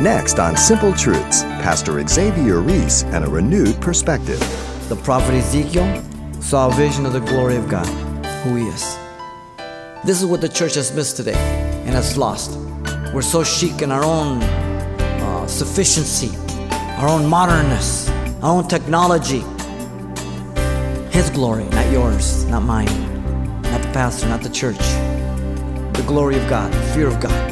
Next on Simple Truths, Pastor Xavier Ries and a renewed perspective. The prophet Ezekiel saw a vision of the glory of God, who he is. This is what the church has missed today and has lost. We're so chic in our own uh, sufficiency, our own modernness, our own technology. His glory, not yours, not mine, not the pastor, not the church. The glory of God, the fear of God.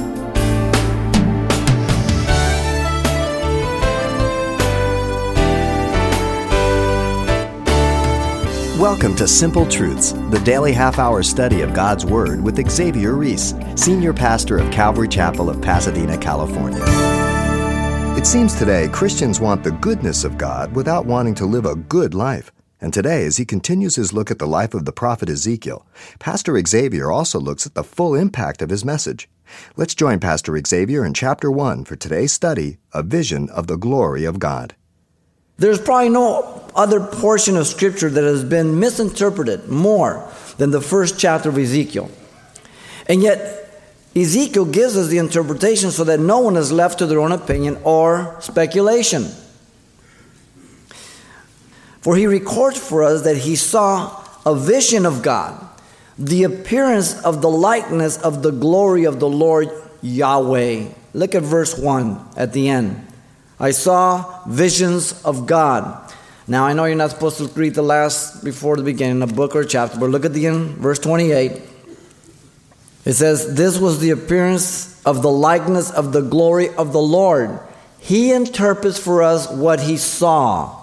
Welcome to Simple Truths, the daily half hour study of God's Word with Xavier Ries, Senior Pastor of Calvary Chapel of Pasadena, California. It seems today Christians want the goodness of God without wanting to live a good life. And today, as he continues his look at the life of the prophet Ezekiel, Pastor Xavier also looks at the full impact of his message. Let's join Pastor Xavier in chapter 1 for today's study A Vision of the Glory of God. There's probably no other portion of Scripture that has been misinterpreted more than the first chapter of Ezekiel. And yet, Ezekiel gives us the interpretation so that no one is left to their own opinion or speculation. For he records for us that he saw a vision of God, the appearance of the likeness of the glory of the Lord Yahweh. Look at verse 1 at the end. I saw visions of God. Now, I know you're not supposed to read the last before the beginning of a book or a chapter, but look at the end, verse 28. It says, This was the appearance of the likeness of the glory of the Lord. He interprets for us what he saw.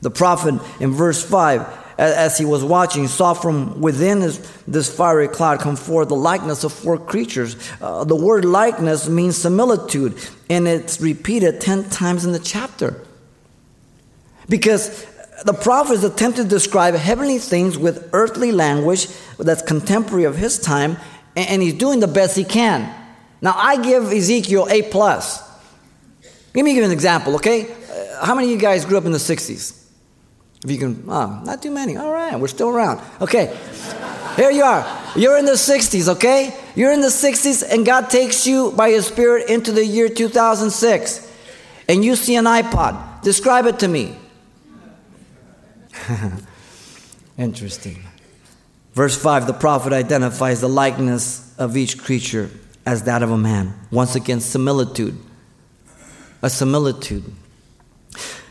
The prophet in verse 5 as he was watching, saw from within his, this fiery cloud come forth the likeness of four creatures. Uh, the word likeness means similitude, and it's repeated 10 times in the chapter. Because the prophet is attempting to describe heavenly things with earthly language that's contemporary of his time, and he's doing the best he can. Now, I give Ezekiel A. plus. Let me give you an example, okay? Uh, how many of you guys grew up in the 60s? If you can, oh, not too many. All right, we're still around. Okay, here you are. You're in the 60s, okay? You're in the 60s, and God takes you by His Spirit into the year 2006, and you see an iPod. Describe it to me. Interesting. Verse 5 the prophet identifies the likeness of each creature as that of a man. Once again, similitude. A similitude.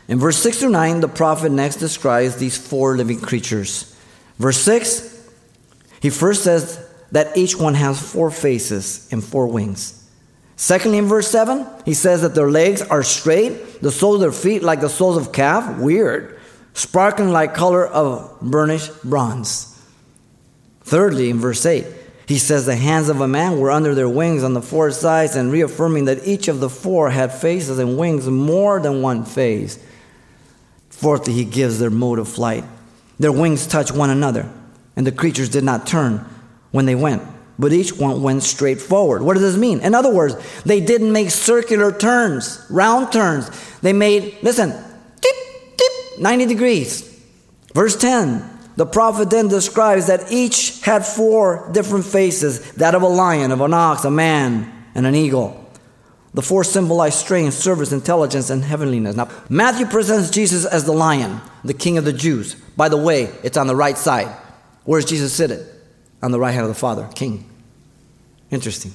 In verse 6 through 9, the prophet next describes these four living creatures. Verse 6, he first says that each one has four faces and four wings. Secondly, in verse 7, he says that their legs are straight, the soles of their feet like the soles of calf, weird, sparkling like color of burnished bronze. Thirdly, in verse 8, he says the hands of a man were under their wings on the four sides, and reaffirming that each of the four had faces and wings more than one face. Fourthly, he gives their mode of flight. Their wings touch one another, and the creatures did not turn when they went, but each one went straight forward. What does this mean? In other words, they didn't make circular turns, round turns. They made, listen, dip, dip, 90 degrees. Verse 10 the prophet then describes that each had four different faces that of a lion, of an ox, a man, and an eagle. The four symbolize strength, service, intelligence, and heavenliness. Now, Matthew presents Jesus as the lion, the king of the Jews. By the way, it's on the right side. Where's Jesus seated? On the right hand of the Father, king. Interesting.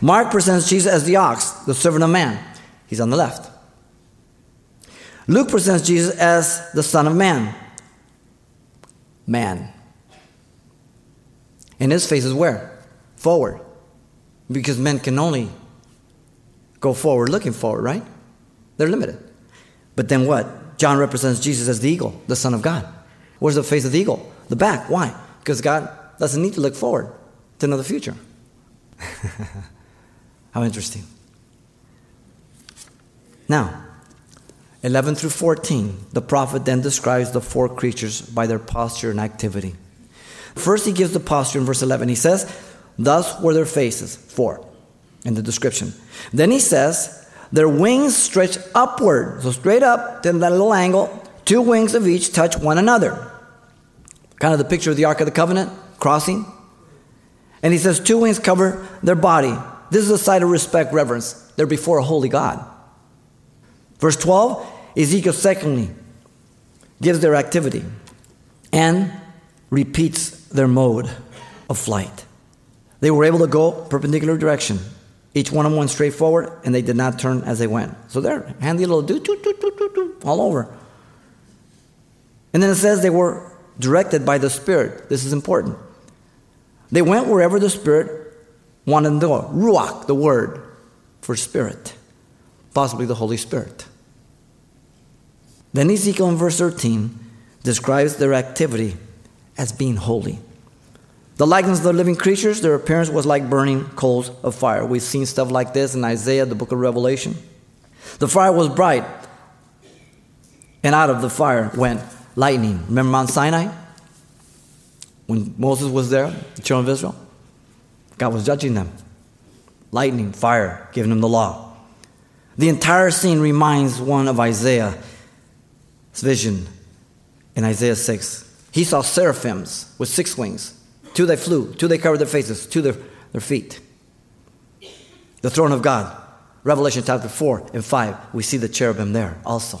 Mark presents Jesus as the ox, the servant of man. He's on the left. Luke presents Jesus as the Son of Man. Man. And his face is where? Forward. Because men can only go forward looking forward, right? They're limited. But then what? John represents Jesus as the eagle, the Son of God. Where's the face of the eagle? The back. Why? Because God doesn't need to look forward to know the future. How interesting. Now, 11 through 14, the prophet then describes the four creatures by their posture and activity. First, he gives the posture in verse 11. He says, Thus were their faces, four in the description. Then he says, their wings stretch upward, so straight up, then that little angle, two wings of each touch one another. Kind of the picture of the Ark of the Covenant crossing. And he says, two wings cover their body. This is a sign of respect, reverence. They're before a holy God. Verse 12, Ezekiel secondly gives their activity and repeats their mode of flight. They were able to go perpendicular direction. Each one of them went straight forward, and they did not turn as they went. So they're handy little do, do, do, do, do, do, all over. And then it says they were directed by the Spirit. This is important. They went wherever the Spirit wanted them to go. Ruach, the word for Spirit, possibly the Holy Spirit. Then Ezekiel in verse 13 describes their activity as being holy. The likeness of the living creatures, their appearance was like burning coals of fire. We've seen stuff like this in Isaiah, the book of Revelation. The fire was bright, and out of the fire went lightning. Remember Mount Sinai? When Moses was there, the children of Israel? God was judging them. Lightning, fire, giving them the law. The entire scene reminds one of Isaiah's vision in Isaiah 6. He saw seraphims with six wings. Two they flew, two they covered their faces, two their, their feet. The throne of God. Revelation chapter 4 and 5, we see the cherubim there also.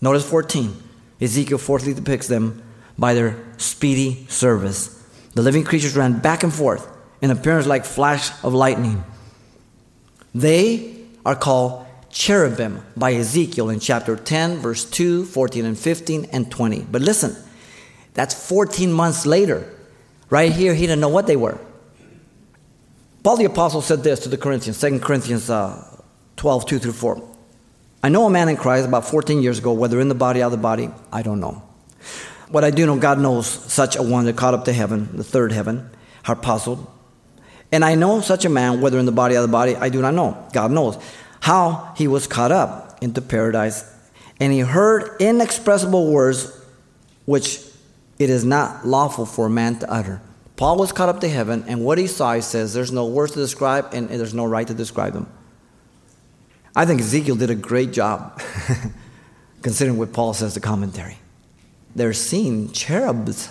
Notice 14. Ezekiel fourthly depicts them by their speedy service. The living creatures ran back and forth in appearance like flash of lightning. They are called cherubim by Ezekiel in chapter 10, verse 2, 14, and 15, and 20. But listen, that's 14 months later. Right here, he didn't know what they were. Paul the Apostle said this to the Corinthians, 2 Corinthians uh, 12, 2 through 4. I know a man in Christ about 14 years ago, whether in the body or out of the body, I don't know. What I do know, God knows such a one that caught up to heaven, the third heaven, harpazoed. And I know such a man, whether in the body or out of the body, I do not know. God knows how he was caught up into paradise, and he heard inexpressible words which it is not lawful for man to utter. Paul was caught up to heaven, and what he saw, he says, there's no words to describe, and there's no right to describe them. I think Ezekiel did a great job, considering what Paul says the commentary. They're seeing cherubs.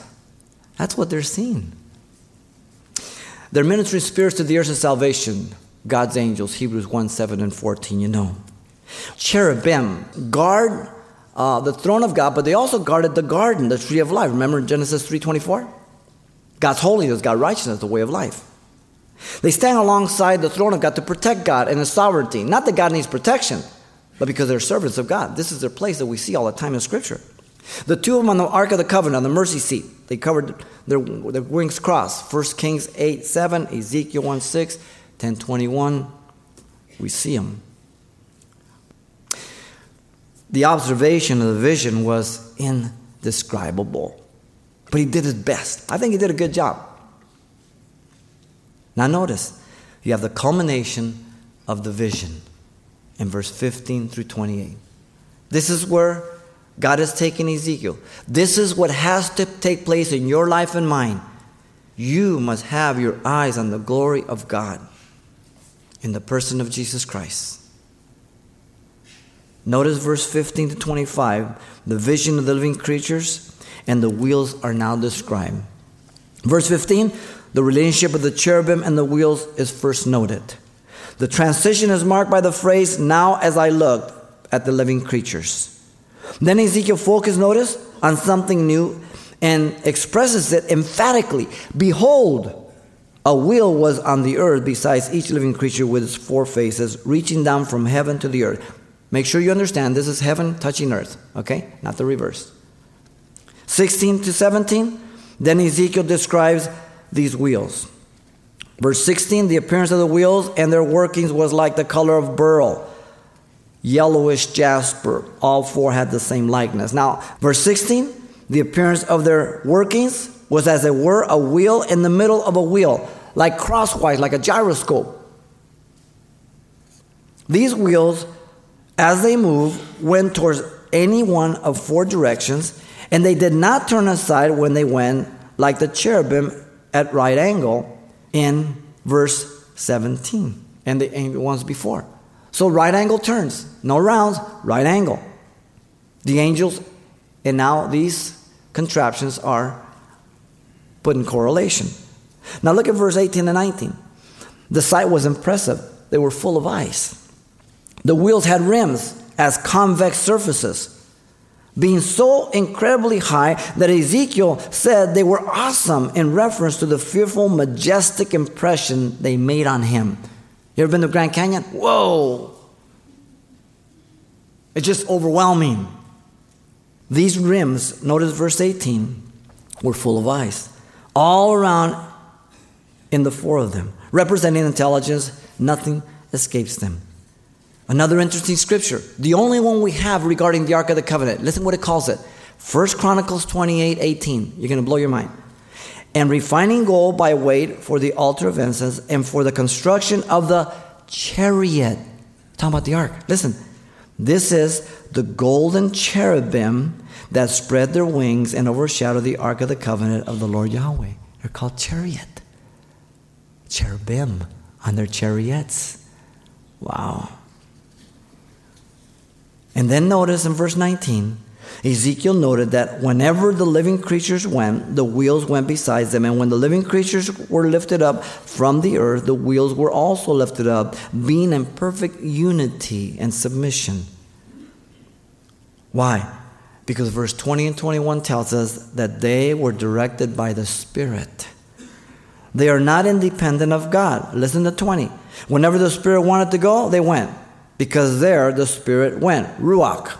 That's what they're seeing. They're ministering spirits to the earth of salvation. God's angels, Hebrews 1 7 and 14, you know. Cherubim guard uh, the throne of God, but they also guarded the garden, the tree of life. Remember Genesis 3.24? God's holiness, God's righteousness, the way of life. They stand alongside the throne of God to protect God and His sovereignty. Not that God needs protection, but because they're servants of God. This is their place that we see all the time in Scripture. The two of them on the Ark of the Covenant, on the mercy seat, they covered their, their wings crossed. 1 Kings 8 7, Ezekiel 1 6, 10 21. We see them. The observation of the vision was indescribable. But he did his best. I think he did a good job. Now, notice, you have the culmination of the vision in verse 15 through 28. This is where God has taken Ezekiel. This is what has to take place in your life and mine. You must have your eyes on the glory of God in the person of Jesus Christ. Notice verse 15 to 25. The vision of the living creatures and the wheels are now described. Verse 15, the relationship of the cherubim and the wheels is first noted. The transition is marked by the phrase, now as I looked at the living creatures. Then Ezekiel focuses, notice, on something new and expresses it emphatically. Behold, a wheel was on the earth besides each living creature with its four faces, reaching down from heaven to the earth. Make sure you understand this is heaven touching earth, okay? Not the reverse. 16 to 17, then Ezekiel describes these wheels. Verse 16, the appearance of the wheels and their workings was like the color of beryl yellowish jasper. All four had the same likeness. Now, verse 16, the appearance of their workings was as it were a wheel in the middle of a wheel, like crosswise, like a gyroscope. These wheels, as they move, went towards any one of four directions, and they did not turn aside when they went like the cherubim at right angle in verse 17 and the ones before. So right angle turns, no rounds, right angle. The angels, and now these contraptions are put in correlation. Now look at verse 18 and 19. The sight was impressive. They were full of ice. The wheels had rims as convex surfaces, being so incredibly high that Ezekiel said they were awesome in reference to the fearful, majestic impression they made on him. You ever been to Grand Canyon? Whoa! It's just overwhelming. These rims, notice verse 18, were full of ice. All around in the four of them, representing intelligence, nothing escapes them. Another interesting scripture, the only one we have regarding the Ark of the Covenant. Listen what it calls it. 1 Chronicles 28 18. You're going to blow your mind. And refining gold by weight for the altar of incense and for the construction of the chariot. Talking about the ark. Listen, this is the golden cherubim that spread their wings and overshadow the ark of the covenant of the Lord Yahweh. They're called chariot. Cherubim on their chariots. Wow. And then notice in verse 19, Ezekiel noted that whenever the living creatures went, the wheels went beside them. And when the living creatures were lifted up from the earth, the wheels were also lifted up, being in perfect unity and submission. Why? Because verse 20 and 21 tells us that they were directed by the Spirit. They are not independent of God. Listen to 20. Whenever the Spirit wanted to go, they went, because there the Spirit went. Ruach.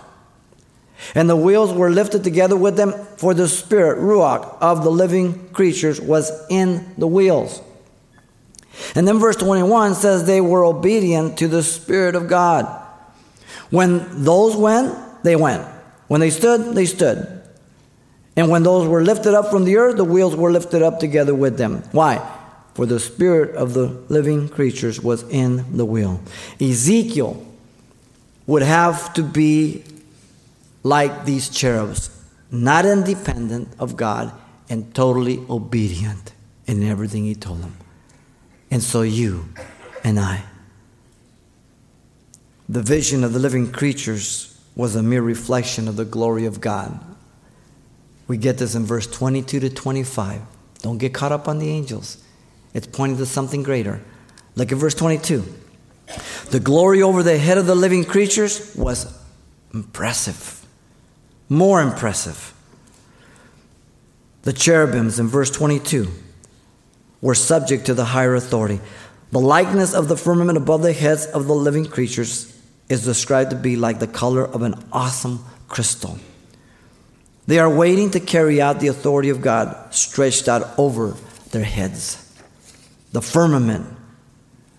And the wheels were lifted together with them, for the Spirit, Ruach, of the living creatures was in the wheels. And then verse 21 says they were obedient to the Spirit of God. When those went, they went. When they stood, they stood. And when those were lifted up from the earth, the wheels were lifted up together with them. Why? For the spirit of the living creatures was in the wheel. Ezekiel would have to be like these cherubs, not independent of God and totally obedient in everything he told them. And so you and I. The vision of the living creatures was a mere reflection of the glory of God. We get this in verse 22 to 25. Don't get caught up on the angels, it's pointing to something greater. Look at verse 22. The glory over the head of the living creatures was impressive, more impressive. The cherubims in verse 22 were subject to the higher authority. The likeness of the firmament above the heads of the living creatures is described to be like the color of an awesome crystal. They are waiting to carry out the authority of God stretched out over their heads. The firmament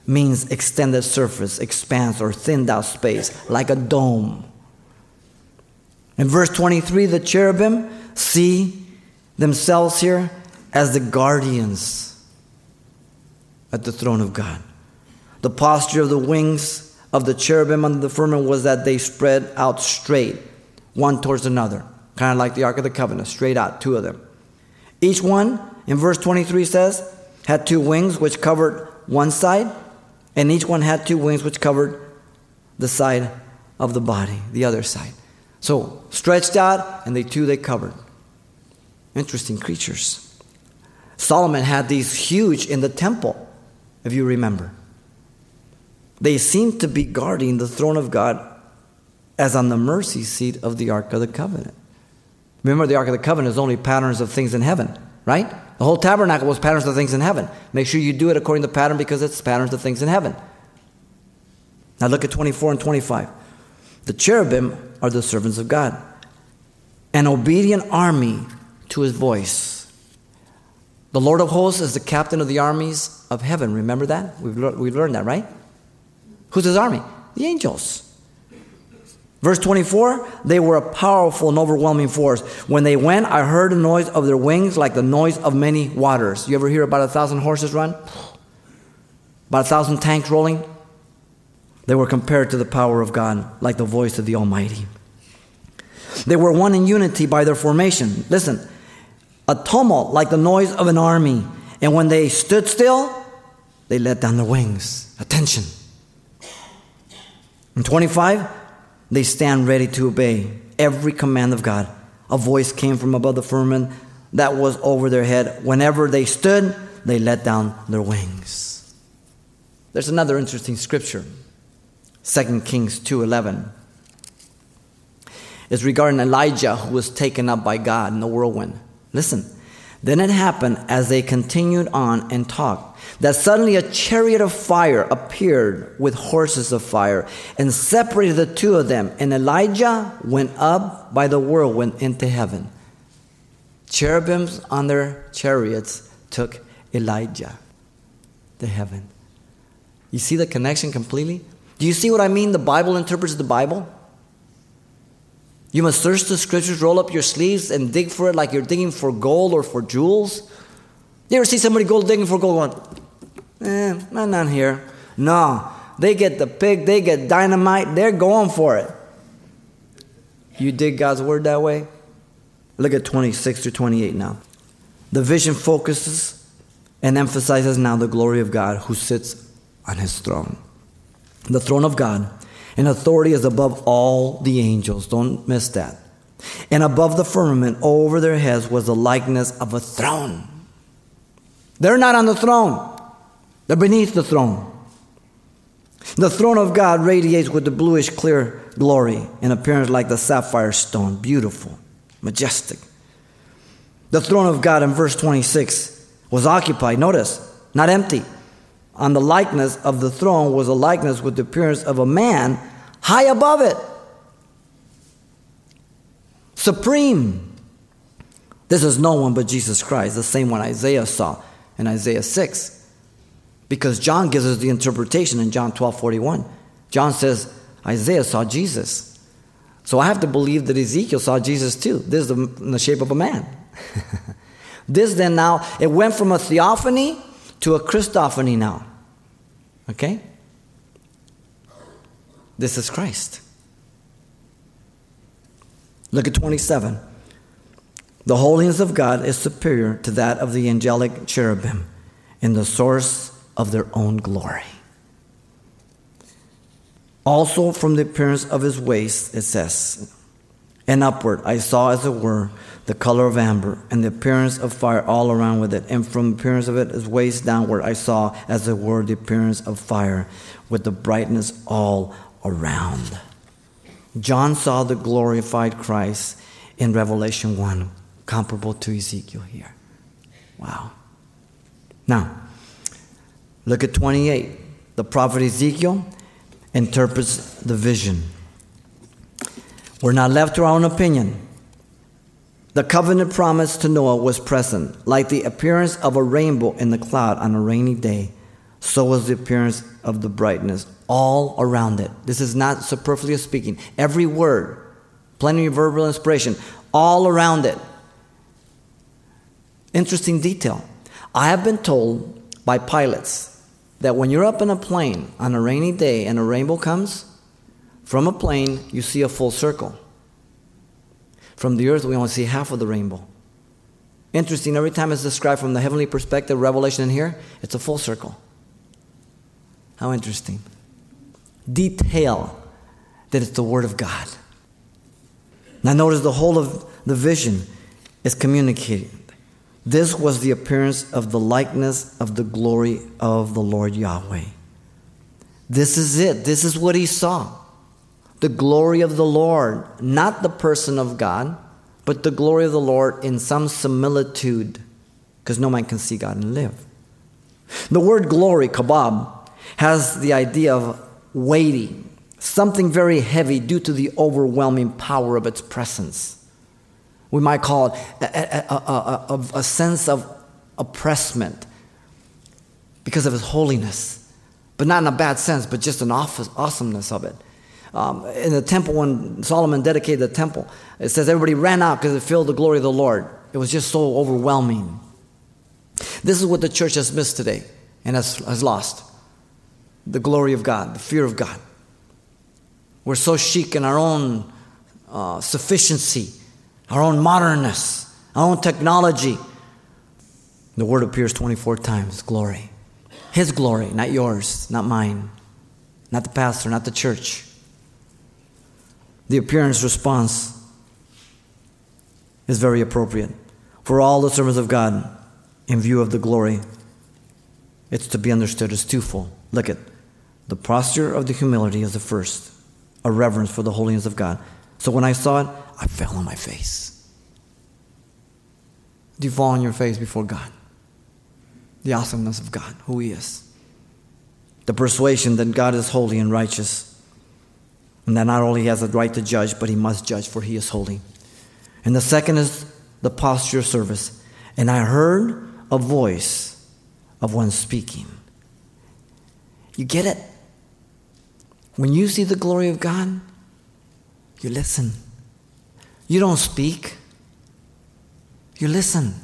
means extended surface, expanse, or thinned out space, like a dome. In verse 23, the cherubim see themselves here as the guardians at the throne of God. The posture of the wings of the cherubim under the firmament was that they spread out straight, one towards another, kind of like the Ark of the Covenant, straight out, two of them. Each one, in verse 23 says, had two wings which covered one side, and each one had two wings which covered the side of the body, the other side. So stretched out, and they two they covered. Interesting creatures. Solomon had these huge in the temple, if you remember. They seem to be guarding the throne of God as on the mercy seat of the Ark of the Covenant. Remember, the Ark of the Covenant is only patterns of things in heaven, right? The whole tabernacle was patterns of things in heaven. Make sure you do it according to pattern because it's patterns of things in heaven. Now look at 24 and 25. The cherubim are the servants of God, an obedient army to his voice. The Lord of hosts is the captain of the armies of heaven. Remember that? We've, le- we've learned that, right? Who's his army? The angels. Verse 24, they were a powerful and overwhelming force. When they went, I heard the noise of their wings like the noise of many waters. You ever hear about a thousand horses run? About a thousand tanks rolling? They were compared to the power of God, like the voice of the Almighty. They were one in unity by their formation. Listen, a tumult like the noise of an army. And when they stood still, they let down their wings. Attention. In 25, they stand ready to obey every command of God. A voice came from above the firmament that was over their head. Whenever they stood, they let down their wings. There's another interesting scripture. 2 Kings 2:11 is regarding Elijah who was taken up by God in the whirlwind. Listen. Then it happened as they continued on and talked that suddenly a chariot of fire appeared with horses of fire and separated the two of them and Elijah went up by the whirlwind into heaven. Cherubims on their chariots took Elijah to heaven. You see the connection completely? Do you see what I mean? The Bible interprets the Bible. You must search the scriptures, roll up your sleeves, and dig for it like you're digging for gold or for jewels. You ever see somebody go digging for gold going, eh, not, not here. No, they get the pig, they get dynamite, they're going for it. You dig God's word that way? Look at 26 to 28 now. The vision focuses and emphasizes now the glory of God who sits on his throne. The throne of God and authority is above all the angels. Don't miss that. And above the firmament, over their heads, was the likeness of a throne. They're not on the throne, they're beneath the throne. The throne of God radiates with the bluish clear glory in appearance like the sapphire stone. Beautiful, majestic. The throne of God in verse 26 was occupied, notice, not empty on the likeness of the throne was a likeness with the appearance of a man high above it. Supreme. This is no one but Jesus Christ, the same one Isaiah saw in Isaiah 6. Because John gives us the interpretation in John 12 41. John says, Isaiah saw Jesus. So I have to believe that Ezekiel saw Jesus too. This is in the shape of a man. this then now, it went from a theophany to a Christophany now. Okay? This is Christ. Look at 27. The holiness of God is superior to that of the angelic cherubim in the source of their own glory. Also, from the appearance of his waist, it says, and upward I saw, as it were, the color of amber, and the appearance of fire all around with it. And from the appearance of it, his waist downward, I saw, as it were, the appearance of fire, with the brightness all around. John saw the glorified Christ in Revelation 1, comparable to Ezekiel here. Wow. Now, look at 28. The prophet Ezekiel interprets the vision. We're not left to our own opinion. The covenant promise to Noah was present, like the appearance of a rainbow in the cloud on a rainy day. So was the appearance of the brightness all around it. This is not superfluous speaking. Every word, plenty of verbal inspiration, all around it. Interesting detail. I have been told by pilots that when you're up in a plane on a rainy day and a rainbow comes, from a plane you see a full circle. From the earth, we only see half of the rainbow. Interesting, every time it's described from the heavenly perspective, Revelation in here, it's a full circle. How interesting. Detail that it's the Word of God. Now, notice the whole of the vision is communicated. This was the appearance of the likeness of the glory of the Lord Yahweh. This is it. This is what he saw the glory of the Lord, not the person of God, but the glory of the Lord in some similitude, because no man can see God and live. The word glory, kabod, has the idea of weighty, something very heavy due to the overwhelming power of its presence. We might call it a, a, a, a sense of oppressment because of his holiness, but not in a bad sense, but just an awesomeness of it. Um, in the temple, when Solomon dedicated the temple, it says everybody ran out because it filled the glory of the Lord. It was just so overwhelming. This is what the church has missed today and has, has lost the glory of God, the fear of God. We're so chic in our own uh, sufficiency, our own modernness, our own technology. The word appears 24 times glory. His glory, not yours, not mine, not the pastor, not the church the appearance response is very appropriate. For all the servants of God, in view of the glory, it's to be understood as twofold. Look at the posture of the humility is the first, a reverence for the holiness of God. So when I saw it, I fell on my face. Do you fall on your face before God? The awesomeness of God, who He is. The persuasion that God is holy and righteous. And that not only He has the right to judge, but He must judge, for He is holy. And the second is the posture of service. And I heard a voice of one speaking. You get it? When you see the glory of God, you listen. You don't speak, you listen.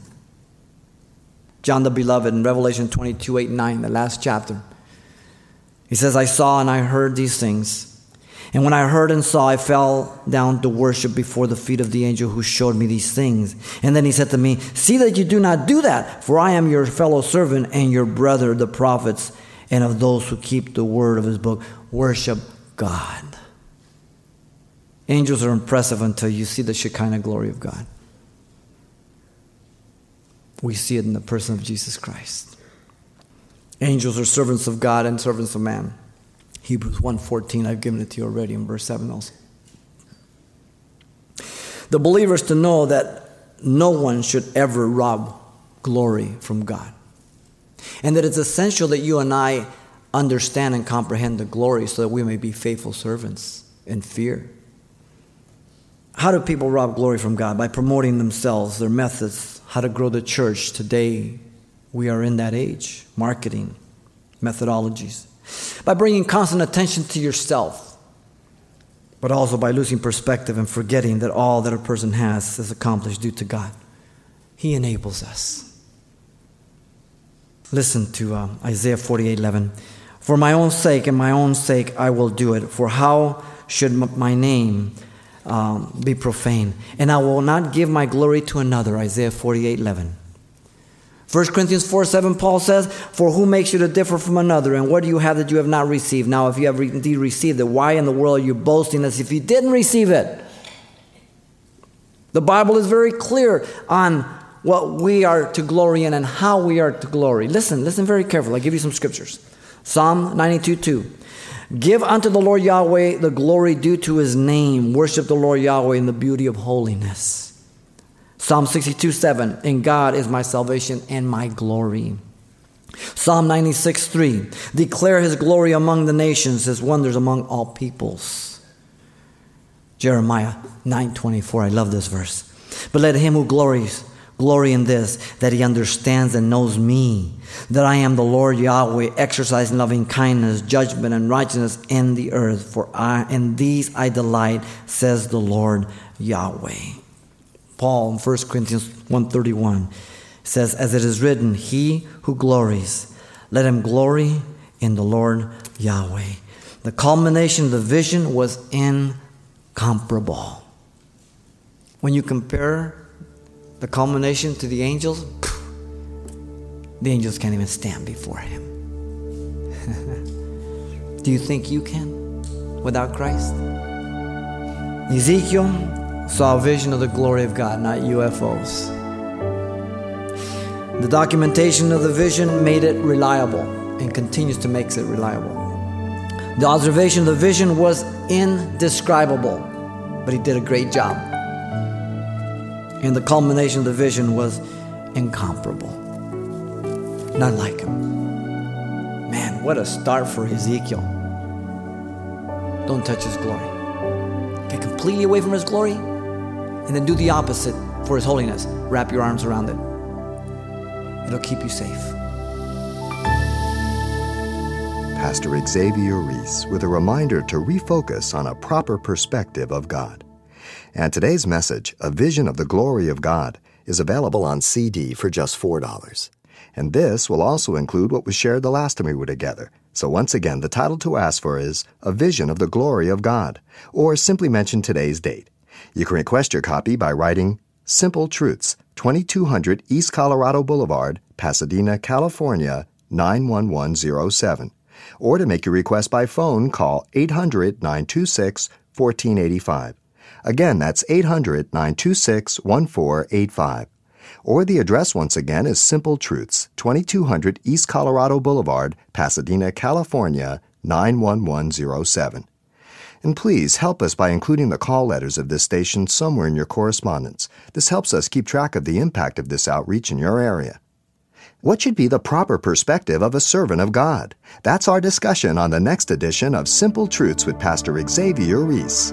John the Beloved in Revelation 22 8 9, the last chapter. He says, I saw and I heard these things. And when I heard and saw, I fell down to worship before the feet of the angel who showed me these things. And then he said to me, See that you do not do that, for I am your fellow servant and your brother, the prophets, and of those who keep the word of his book. Worship God. Angels are impressive until you see the Shekinah glory of God. We see it in the person of Jesus Christ. Angels are servants of God and servants of man. Hebrews 1:14, I've given it to you already in verse 7 also. The believers to know that no one should ever rob glory from God. And that it's essential that you and I understand and comprehend the glory so that we may be faithful servants in fear. How do people rob glory from God? By promoting themselves, their methods, how to grow the church. Today, we are in that age. Marketing, methodologies. By bringing constant attention to yourself, but also by losing perspective and forgetting that all that a person has is accomplished due to God. He enables us. Listen to uh, Isaiah 48 11. For my own sake and my own sake I will do it. For how should my name um, be profane? And I will not give my glory to another. Isaiah 48 11. 1 Corinthians 4 7, Paul says, For who makes you to differ from another? And what do you have that you have not received? Now, if you have indeed received it, why in the world are you boasting as if you didn't receive it? The Bible is very clear on what we are to glory in and how we are to glory. Listen, listen very carefully. I'll give you some scriptures. Psalm 92 2. Give unto the Lord Yahweh the glory due to his name. Worship the Lord Yahweh in the beauty of holiness. Psalm 62 7. In God is my salvation and my glory. Psalm 96 3. Declare his glory among the nations, his wonders among all peoples. Jeremiah 9 24. I love this verse. But let him who glories glory in this, that he understands and knows me, that I am the Lord Yahweh, exercising loving kindness, judgment, and righteousness in the earth. For I, in these I delight, says the Lord Yahweh. Paul in 1 Corinthians 1.31 says, As it is written, He who glories, let him glory in the Lord Yahweh. The culmination of the vision was incomparable. When you compare the culmination to the angels, the angels can't even stand before him. Do you think you can without Christ? Ezekiel saw a vision of the glory of God, not UFOs. The documentation of the vision made it reliable and continues to make it reliable. The observation of the vision was indescribable, but he did a great job. And the culmination of the vision was incomparable. None like him. Man, what a start for Ezekiel. Don't touch his glory. Get completely away from his glory, and then do the opposite for his holiness. Wrap your arms around it. It'll keep you safe. Pastor Xavier Ries with a reminder to refocus on a proper perspective of God. And today's message, A Vision of the Glory of God, is available on CD for just $4. And this will also include what was shared the last time we were together. So once again, the title to ask for is A Vision of the Glory of God, or simply mention today's date. You can request your copy by writing Simple Truths, 2200 East Colorado Boulevard, Pasadena, California, 91107. Or to make your request by phone, call 800 926 1485. Again, that's 800 926 1485. Or the address once again is Simple Truths, 2200 East Colorado Boulevard, Pasadena, California, 91107. And please help us by including the call letters of this station somewhere in your correspondence. This helps us keep track of the impact of this outreach in your area. What should be the proper perspective of a servant of God? That's our discussion on the next edition of Simple Truths with Pastor Xavier Ries.